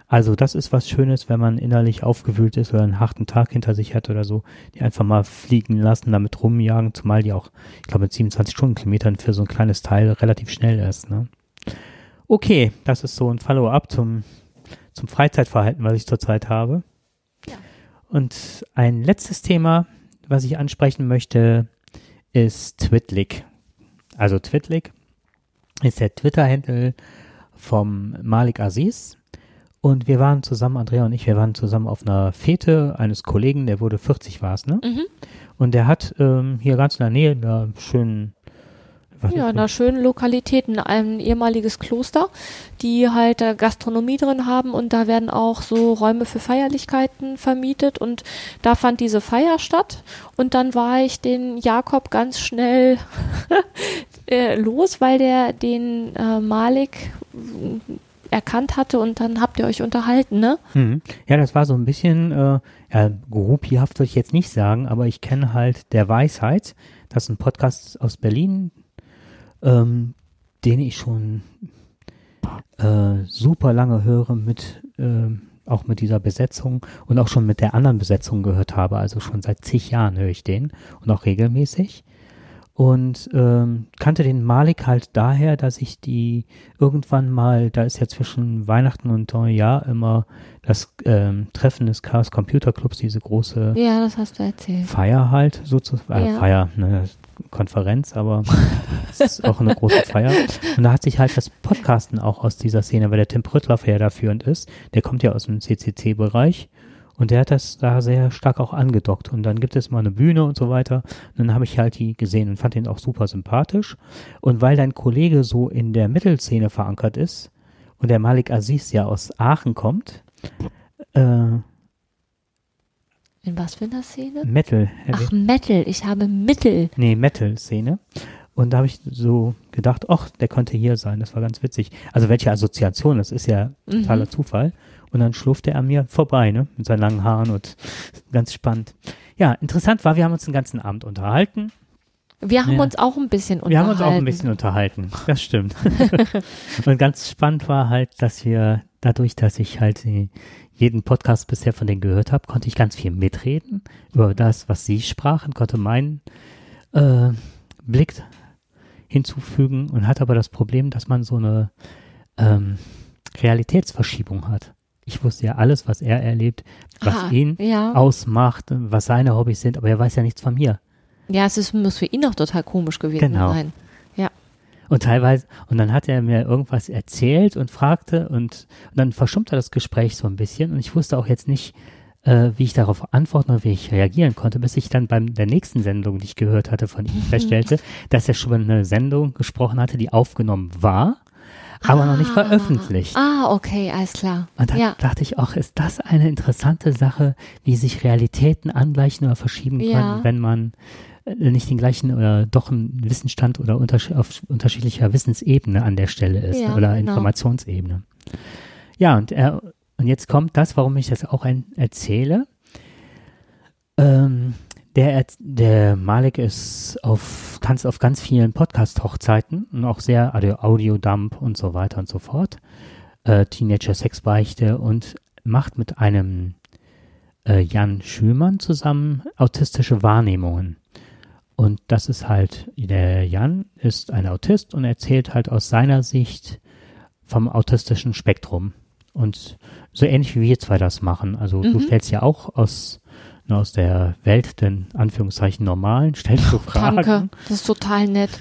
Also das ist was Schönes, wenn man innerlich aufgewühlt ist oder einen harten Tag hinter sich hat oder so, die einfach mal fliegen lassen, damit rumjagen, zumal die auch, ich glaube, mit 27 Stundenkilometern für so ein kleines Teil relativ schnell ist. Ne? Okay, das ist so ein Follow-up zum, zum Freizeitverhalten, was ich zurzeit habe. Ja. Und ein letztes Thema, was ich ansprechen möchte, ist Twitlik. Also Twitlik ist der Twitter-Handle vom Malik Aziz. Und wir waren zusammen, Andrea und ich, wir waren zusammen auf einer Fete eines Kollegen, der wurde 40 war es, ne? Mhm. Und der hat ähm, hier ganz in der Nähe einer schönen, was Ja, in einer schönen Lokalität, ein, ein ehemaliges Kloster, die halt äh, Gastronomie drin haben und da werden auch so Räume für Feierlichkeiten vermietet und da fand diese Feier statt und dann war ich den Jakob ganz schnell äh, los, weil der den äh, Malik erkannt hatte und dann habt ihr euch unterhalten, ne? Mhm. Ja, das war so ein bisschen, äh, ja, groupiehaft würde ich jetzt nicht sagen, aber ich kenne halt der Weisheit. Das ist ein Podcast aus Berlin, ähm, den ich schon äh, super lange höre mit ähm, auch mit dieser Besetzung und auch schon mit der anderen Besetzung gehört habe. Also schon seit zig Jahren höre ich den und auch regelmäßig. Und ähm, kannte den Malik halt daher, dass ich die irgendwann mal, da ist ja zwischen Weihnachten und Neujahr immer das ähm, Treffen des Chaos Computer Clubs, diese große Ja, das hast du erzählt. Feier halt, sozusagen, äh, Ja. Feier, ne, Konferenz, aber es ist auch eine große Feier. Und da hat sich halt das Podcasten auch aus dieser Szene, weil der Tim Prüttloff ja da führend ist, der kommt ja aus dem CCC-Bereich und der hat das da sehr stark auch angedockt. Und dann gibt es mal eine Bühne und so weiter. Und dann habe ich halt die gesehen und fand den auch super sympathisch. Und weil dein Kollege so in der Mittelszene verankert ist und der Malik Aziz ja aus Aachen kommt, äh, In was für einer Szene? Metal, Ach, Metal. Ich habe Mittel. nee, Metal-Szene. Und da habe ich so gedacht, ach, der könnte hier sein. Das war ganz witzig. Also welche Assoziation, das ist ja totaler Mhm. Zufall. Und dann schlurfte er mir vorbei, ne, mit seinen langen Haaren und ganz spannend. Ja, interessant war, wir haben uns den ganzen Abend unterhalten. Wir haben Ja. uns auch ein bisschen unterhalten. Wir haben uns auch ein bisschen unterhalten, das stimmt. und ganz spannend war halt, dass wir dadurch, dass ich halt jeden Podcast bisher von denen gehört habe, konnte ich ganz viel mitreden über das, was sie sprachen, konnte meinen äh, Blick hinzufügen und hat aber das Problem, dass man so eine ähm, Realitätsverschiebung hat. Ich wusste ja alles, was er erlebt, was Aha, ihn ja. ausmacht, was seine Hobbys sind, aber er weiß ja nichts von mir. Ja, es ist, muss für ihn auch total komisch gewesen Genau. sein. Und teilweise, und dann hat er mir irgendwas erzählt und fragte und, und dann verschummte das Gespräch so ein bisschen und ich wusste auch jetzt nicht, äh, wie ich darauf antworten oder wie ich reagieren konnte, bis ich dann beim der nächsten Sendung, die ich gehört hatte von ihm, feststellte, dass er schon eine Sendung gesprochen hatte, die aufgenommen war, aber noch nicht Ah. veröffentlicht. Ah, okay, alles klar. Und dann ja. dachte ich auch, ist das eine interessante Sache, wie sich Realitäten angleichen oder verschieben können, Ja. wenn man äh, nicht den gleichen oder doch einen Wissensstand oder auf unterschiedlicher Wissensebene an der Stelle ist Ja, oder genau. Informationsebene. Ja, und er, und jetzt kommt das, warum ich das auch ein, erzähle. Ähm, der, der Malik ist auf, tanzt auf ganz vielen Podcast-Hochzeiten und auch sehr Audio- Audiodump und so weiter und so fort. Äh, Teenager-Sexbeichte und macht mit einem äh, Jan Schülmann zusammen autistische Wahrnehmungen. Und das ist halt, der Jan ist ein Autist und erzählt halt aus seiner Sicht vom autistischen Spektrum. Und so ähnlich wie wir zwei das machen. Also du Mhm. stellst ja auch aus, aus der Welt den Anführungszeichen normalen, stellst du Fragen. Danke, das ist total nett.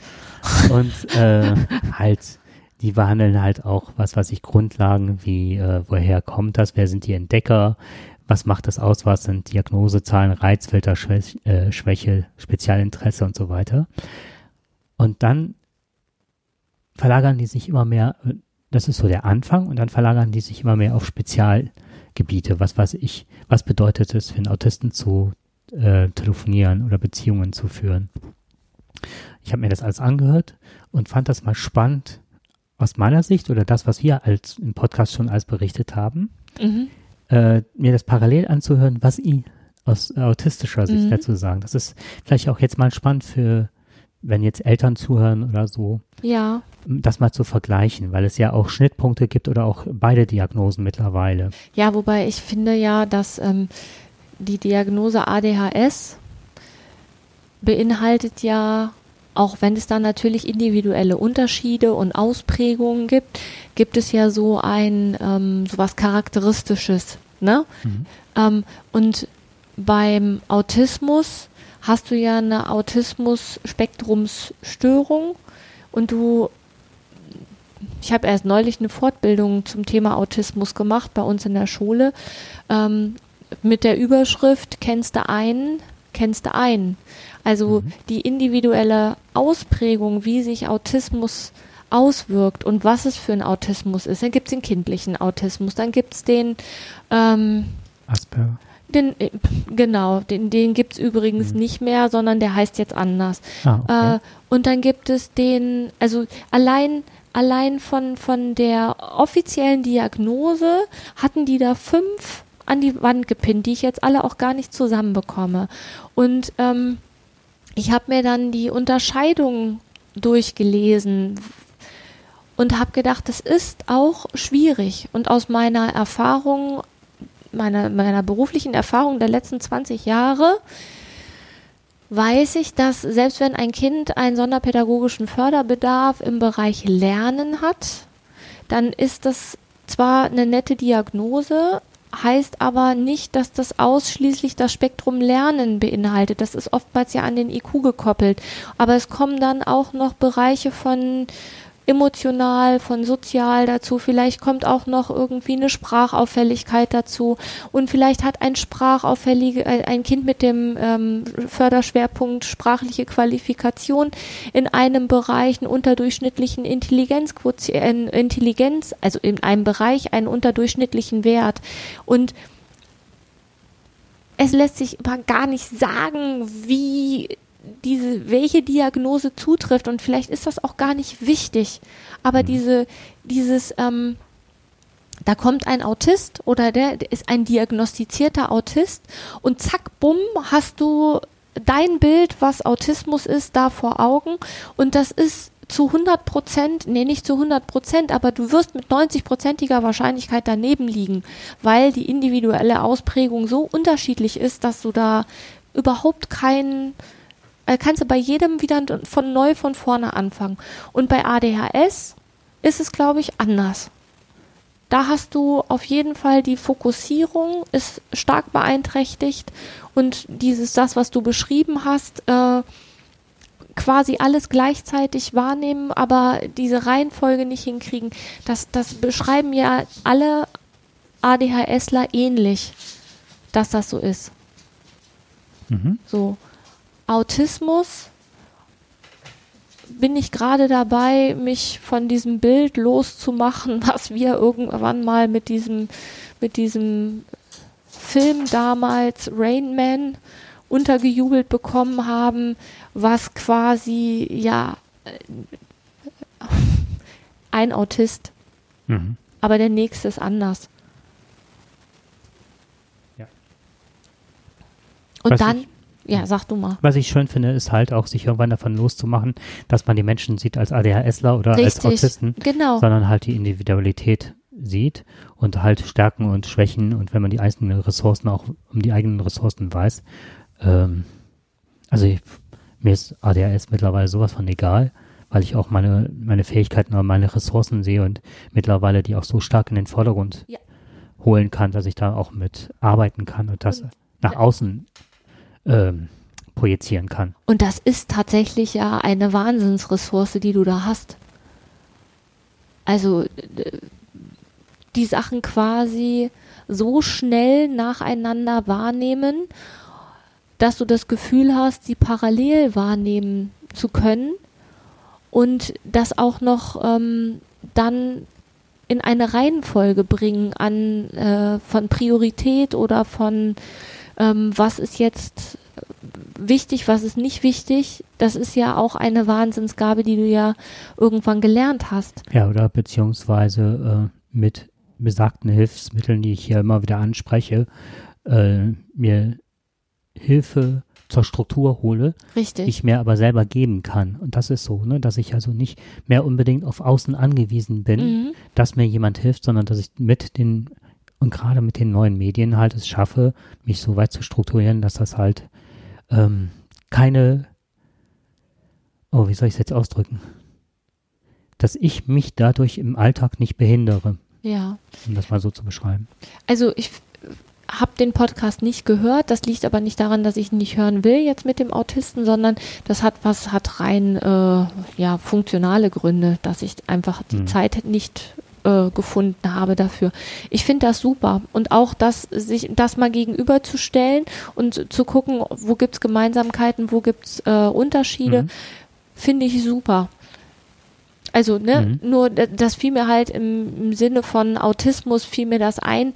Und äh, halt, die behandeln halt auch was, was ich Grundlagen wie, äh, woher kommt das, wer sind die Entdecker, was macht das aus, was sind Diagnosezahlen, Reizfilter, Schwäche, äh, Schwäche, Spezialinteresse und so weiter. Und dann verlagern die sich immer mehr, äh, das ist so der Anfang, und dann verlagern die sich immer mehr auf Spezialgebiete. Was weiß ich, was bedeutet es für einen Autisten zu äh, telefonieren oder Beziehungen zu führen? Ich habe mir das alles angehört und fand das mal spannend aus meiner Sicht oder das, was wir als im Podcast schon als berichtet haben, Mhm. äh, mir das parallel anzuhören, was ich aus autistischer Sicht Mhm. dazu sagen. Das ist vielleicht auch jetzt mal spannend für, wenn jetzt Eltern zuhören oder so, Ja, das mal zu vergleichen, weil es ja auch Schnittpunkte gibt oder auch beide Diagnosen mittlerweile. ja, wobei ich finde ja, dass ähm, die Diagnose ADHS beinhaltet ja, auch wenn es da natürlich individuelle Unterschiede und Ausprägungen gibt, gibt es ja so ein ähm, so was Charakteristisches, ne? Mhm. Ähm, und beim Autismus hast du ja eine Autismus-Spektrumsstörung und du, ich habe erst neulich eine Fortbildung zum Thema Autismus gemacht bei uns in der Schule ähm, mit der Überschrift Kennst du einen, kennst du einen. Also Mhm. die individuelle Ausprägung, wie sich Autismus auswirkt und was es für ein Autismus ist. Dann gibt es den kindlichen Autismus, dann gibt es den ähm, Asperger. Den, äh, genau, den, den gibt es übrigens Mhm. nicht mehr, sondern der heißt jetzt anders. Ah, okay. Äh, und dann gibt es den, also allein, allein von, von der offiziellen Diagnose hatten die da fünf an die Wand gepinnt, die ich jetzt alle auch gar nicht zusammenbekomme. Und ähm, ich habe mir dann die Unterscheidung durchgelesen und habe gedacht, das ist auch schwierig. Und aus meiner Erfahrung, meiner, meiner beruflichen Erfahrung der letzten 20 Jahre, weiß ich, dass selbst wenn ein Kind einen sonderpädagogischen Förderbedarf im Bereich Lernen hat, dann ist das zwar eine nette Diagnose, heißt aber nicht, dass das ausschließlich das Spektrum Lernen beinhaltet. Das ist oftmals ja an den IQ gekoppelt. Aber es kommen dann auch noch Bereiche von emotional, von sozial dazu. Vielleicht kommt auch noch irgendwie eine Sprachauffälligkeit dazu. Und vielleicht hat ein sprachauffällige, ein ein Kind mit dem ähm, Förderschwerpunkt sprachliche Qualifikation in einem Bereich einen unterdurchschnittlichen Intelligenzquotient, äh, Intelligenz, also in einem Bereich einen unterdurchschnittlichen Wert. Und es lässt sich gar nicht sagen, wie diese, welche Diagnose zutrifft und vielleicht ist das auch gar nicht wichtig, aber Mhm. diese, dieses, ähm, da kommt ein Autist oder der, der ist ein diagnostizierter Autist und zack, bumm, hast du dein Bild, was Autismus ist, da vor Augen und das ist zu 100 Prozent, nee, nicht zu 100 Prozent, aber du wirst mit 90-prozentiger Wahrscheinlichkeit daneben liegen, weil die individuelle Ausprägung so unterschiedlich ist, dass du da überhaupt keinen, kannst du bei jedem wieder von neu von vorne anfangen. Und bei ADHS ist es, glaube ich, anders. Da hast du auf jeden Fall die Fokussierung ist stark beeinträchtigt und dieses, das, was du beschrieben hast, äh, quasi alles gleichzeitig wahrnehmen, aber diese Reihenfolge nicht hinkriegen. Das, das beschreiben ja alle ADHSler ähnlich, dass das so ist. Mhm. So. Autismus bin ich gerade dabei, mich von diesem Bild loszumachen, was wir irgendwann mal mit diesem, mit diesem Film damals, Rain Man, untergejubelt bekommen haben, was quasi, ja, ein Autist, mhm. aber der nächste ist anders. Ja. Und was dann, ich, ja, sag du mal. Was ich schön finde, ist halt auch, sich irgendwann davon loszumachen, dass man die Menschen sieht als ADHSler oder Richtig, als Autisten, genau. sondern halt die Individualität sieht und halt Stärken und Schwächen und wenn man die einzelnen Ressourcen auch um die eigenen Ressourcen weiß, ähm, also ich, mir ist ADHS mittlerweile sowas von egal, weil ich auch meine, meine Fähigkeiten oder meine Ressourcen sehe und mittlerweile die auch so stark in den Vordergrund ja. holen kann, dass ich da auch mit arbeiten kann und das und, nach außen ähm, projizieren kann. Und das ist tatsächlich ja eine Wahnsinnsressource, die du da hast. Also die Sachen quasi so schnell nacheinander wahrnehmen dass du das Gefühl hast, sie parallel wahrnehmen zu können und das auch noch ähm, dann in eine Reihenfolge bringen an äh, von Priorität oder von ähm, was ist jetzt wichtig, was ist nicht wichtig. Das ist ja auch eine Wahnsinnsgabe, die du ja irgendwann gelernt hast. Ja, oder beziehungsweise äh, mit besagten Hilfsmitteln, die ich hier immer wieder anspreche, äh, mir Hilfe zur Struktur hole, Richtig. ich mir aber selber geben kann. Und das ist so, ne, dass ich also nicht mehr unbedingt auf Außen angewiesen bin, mhm. dass mir jemand hilft, sondern dass ich mit den und gerade mit den neuen Medien halt es schaffe, mich so weit zu strukturieren, dass das halt ähm, keine, oh, wie soll ich es jetzt ausdrücken, dass ich mich dadurch im Alltag nicht behindere. Ja. Um das mal so zu beschreiben. Also ich habe den Podcast nicht gehört. Das liegt aber nicht daran, dass ich ihn nicht hören will jetzt mit dem Autisten, sondern das hat was hat rein äh, ja funktionale Gründe, dass ich einfach die mhm. Zeit nicht äh, gefunden habe dafür. Ich finde das super und auch das sich das mal gegenüberzustellen und zu gucken, wo gibt's Gemeinsamkeiten, wo gibt's äh, Unterschiede, mhm. finde ich super. Also, ne, mhm. nur das fiel mir halt im, im Sinne von Autismus fiel mir das ein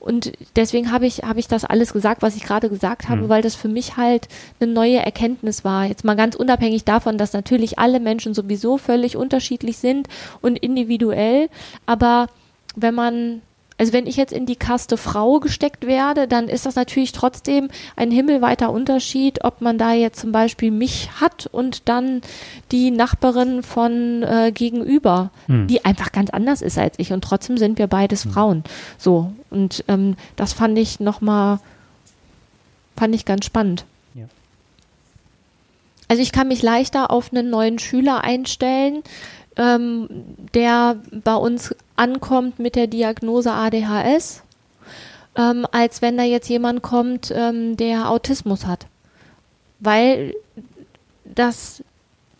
und deswegen habe ich, habe ich das alles gesagt, was ich gerade gesagt habe, mhm. weil das für mich halt eine neue Erkenntnis war. Jetzt mal ganz unabhängig davon, dass natürlich alle Menschen sowieso völlig unterschiedlich sind und individuell. Aber wenn man also wenn ich jetzt in die Kaste Frau gesteckt werde, dann ist das natürlich trotzdem ein himmelweiter Unterschied, ob man da jetzt zum Beispiel mich hat und dann die Nachbarin von äh, gegenüber, hm. die einfach ganz anders ist als ich und trotzdem sind wir beides hm. Frauen. So und ähm, das fand ich nochmal, fand ich ganz spannend. Also ich kann mich leichter auf einen neuen Schüler einstellen, ähm, der bei uns ankommt mit der Diagnose ADHS, ähm, als wenn da jetzt jemand kommt, ähm, der Autismus hat. Weil das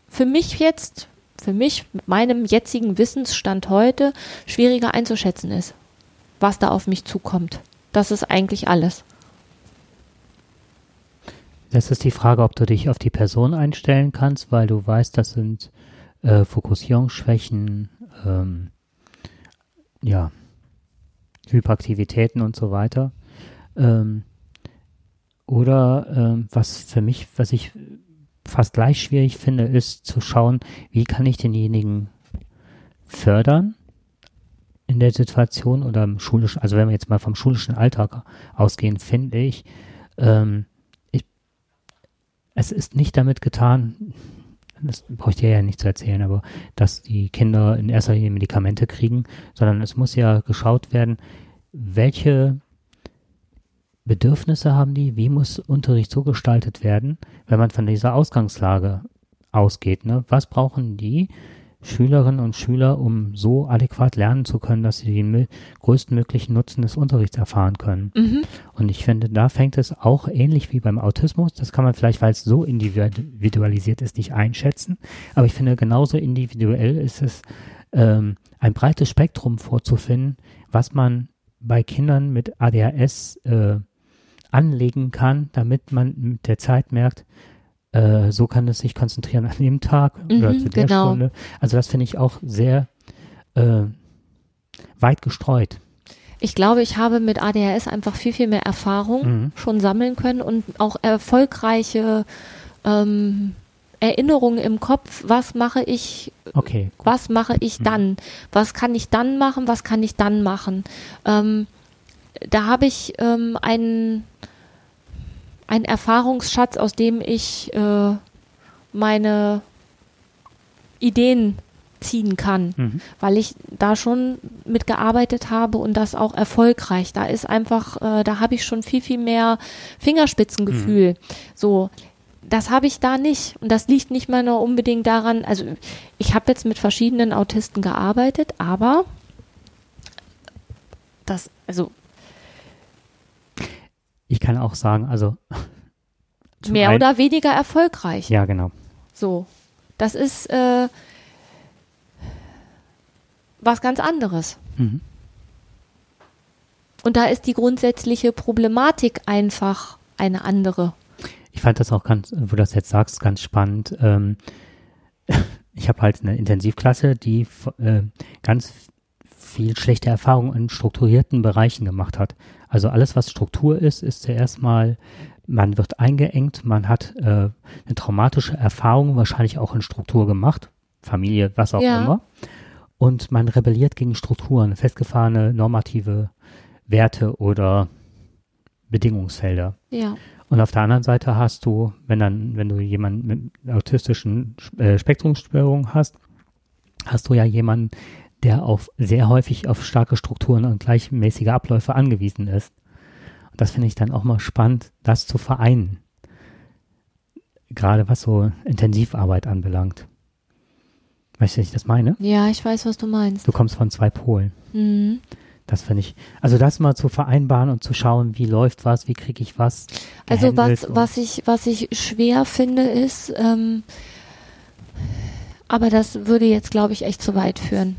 für mich jetzt, für mich mit meinem jetzigen Wissensstand heute schwieriger einzuschätzen ist, was da auf mich zukommt. Das ist eigentlich alles. Das ist die Frage, ob du dich auf die Person einstellen kannst, weil du weißt, das sind äh, Fokussierungsschwächen, ähm, ja, Hyperaktivitäten und so weiter. Ähm, oder ähm, was für mich, was ich fast gleich schwierig finde, ist zu schauen, wie kann ich denjenigen fördern, in der Situation oder im schulischen, also wenn wir jetzt mal vom schulischen Alltag ausgehen, finde ich, ähm, ich, es ist nicht damit getan, das brauche ich dir ja nicht zu erzählen, aber dass die Kinder in erster Linie Medikamente kriegen, sondern es muss ja geschaut werden, welche Bedürfnisse haben die, wie muss Unterricht so gestaltet werden, wenn man von dieser Ausgangslage ausgeht. Ne? Was brauchen die Schülerinnen und Schüler, um so adäquat lernen zu können, dass sie den größtmöglichen Nutzen des Unterrichts erfahren können? Mhm. Und ich finde, da fängt es auch ähnlich wie beim Autismus. Das kann man vielleicht, weil es so individualisiert ist, nicht einschätzen. Aber ich finde, genauso individuell ist es, ähm, ein breites Spektrum vorzufinden, was man bei Kindern mit ADHS äh, anlegen kann, damit man mit der Zeit merkt, äh, so kann es sich konzentrieren an dem Tag mhm, oder zu der genau. Stunde. Also das finde ich auch sehr äh, weit gestreut. Ich glaube, ich habe mit ADHS einfach viel, viel mehr Erfahrung mhm. schon sammeln können und auch erfolgreiche ähm, Erinnerungen im Kopf, was mache ich, okay, was mache ich mhm. dann, was kann ich dann machen, was kann ich dann machen. Ähm, da habe ich ähm, einen, einen Erfahrungsschatz, aus dem ich äh, meine Ideen ziehen kann, mhm. weil ich da schon mitgearbeitet habe und das auch erfolgreich. Da ist einfach, äh, da habe ich schon viel, viel mehr Fingerspitzengefühl. Mhm. So, das habe ich da nicht. Und das liegt nicht mal nur unbedingt daran, also ich habe jetzt mit verschiedenen Autisten gearbeitet, aber das, also ich kann auch sagen, also mehr oder weniger erfolgreich. Ja, genau. So, das ist äh, was ganz anderes. Mhm. Und da ist die grundsätzliche Problematik einfach eine andere. Ich fand das auch ganz, wo du das jetzt sagst, ganz spannend. Ähm, ich habe halt eine Intensivklasse, die äh, ganz viel schlechte Erfahrungen in strukturierten Bereichen gemacht hat. Also alles, was Struktur ist, ist zuerst mal, man wird eingeengt, man hat äh, eine traumatische Erfahrung wahrscheinlich auch in Struktur gemacht, Familie, was auch ja. immer. Und man rebelliert gegen Strukturen, festgefahrene normative Werte oder Bedingungsfelder. Ja. Und auf der anderen Seite hast du, wenn dann, wenn du jemanden mit autistischen äh, Spektrumsstörungen hast, hast du ja jemanden, der auf sehr häufig auf starke Strukturen und gleichmäßige Abläufe angewiesen ist. Und das finde ich dann auch mal spannend, das zu vereinen. Gerade was so Intensivarbeit anbelangt. Weißt du, was ich das meine? Ja, ich weiß, was du meinst. Du kommst von zwei Polen. Mhm. Das finde ich, also das mal zu vereinbaren und zu schauen, wie läuft was, wie kriege ich was. Also was, was ich, was ich schwer finde, ist, ähm, aber das würde jetzt, glaube ich, echt zu weit führen.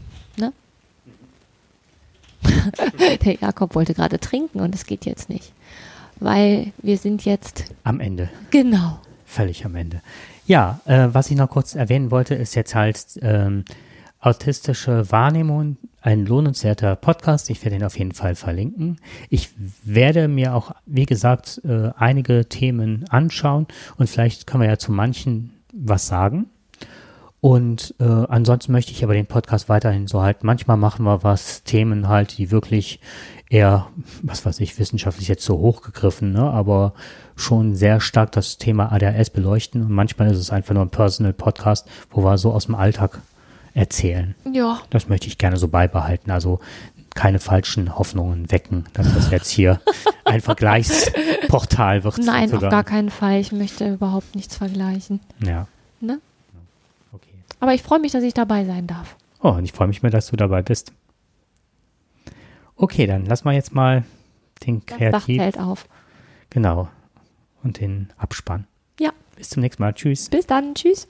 Der Jakob wollte gerade trinken und es geht jetzt nicht. Weil wir sind jetzt am Ende. Genau. Völlig am Ende. Ja, äh, was ich noch kurz erwähnen wollte, ist jetzt halt ähm, autistische Wahrnehmung, ein lohnenswerter Podcast. Ich werde ihn auf jeden Fall verlinken. Ich werde mir auch, wie gesagt, äh, einige Themen anschauen und vielleicht können wir ja zu manchen was sagen. Und äh, ansonsten möchte ich aber den Podcast weiterhin so halten. Manchmal machen wir was, Themen halt, die wirklich eher, was weiß ich, wissenschaftlich jetzt so hochgegriffen, ne, aber schon sehr stark das Thema ADHS beleuchten. Und manchmal ist es einfach nur ein Personal Podcast, wo wir so aus dem Alltag erzählen. Ja. Das möchte ich gerne so beibehalten. Also keine falschen Hoffnungen wecken, dass das jetzt hier ein Vergleichsportal wird. Nein, sogar. auf gar keinen Fall. Ich möchte überhaupt nichts vergleichen. Ja. Aber ich freue mich, dass ich dabei sein darf. Oh, und ich freue mich mehr, dass du dabei bist. Okay, dann lass mal jetzt mal den Kreativ... Das auf. Genau. Und den Abspann. Ja. Bis zum nächsten Mal. Tschüss. Bis dann. Tschüss.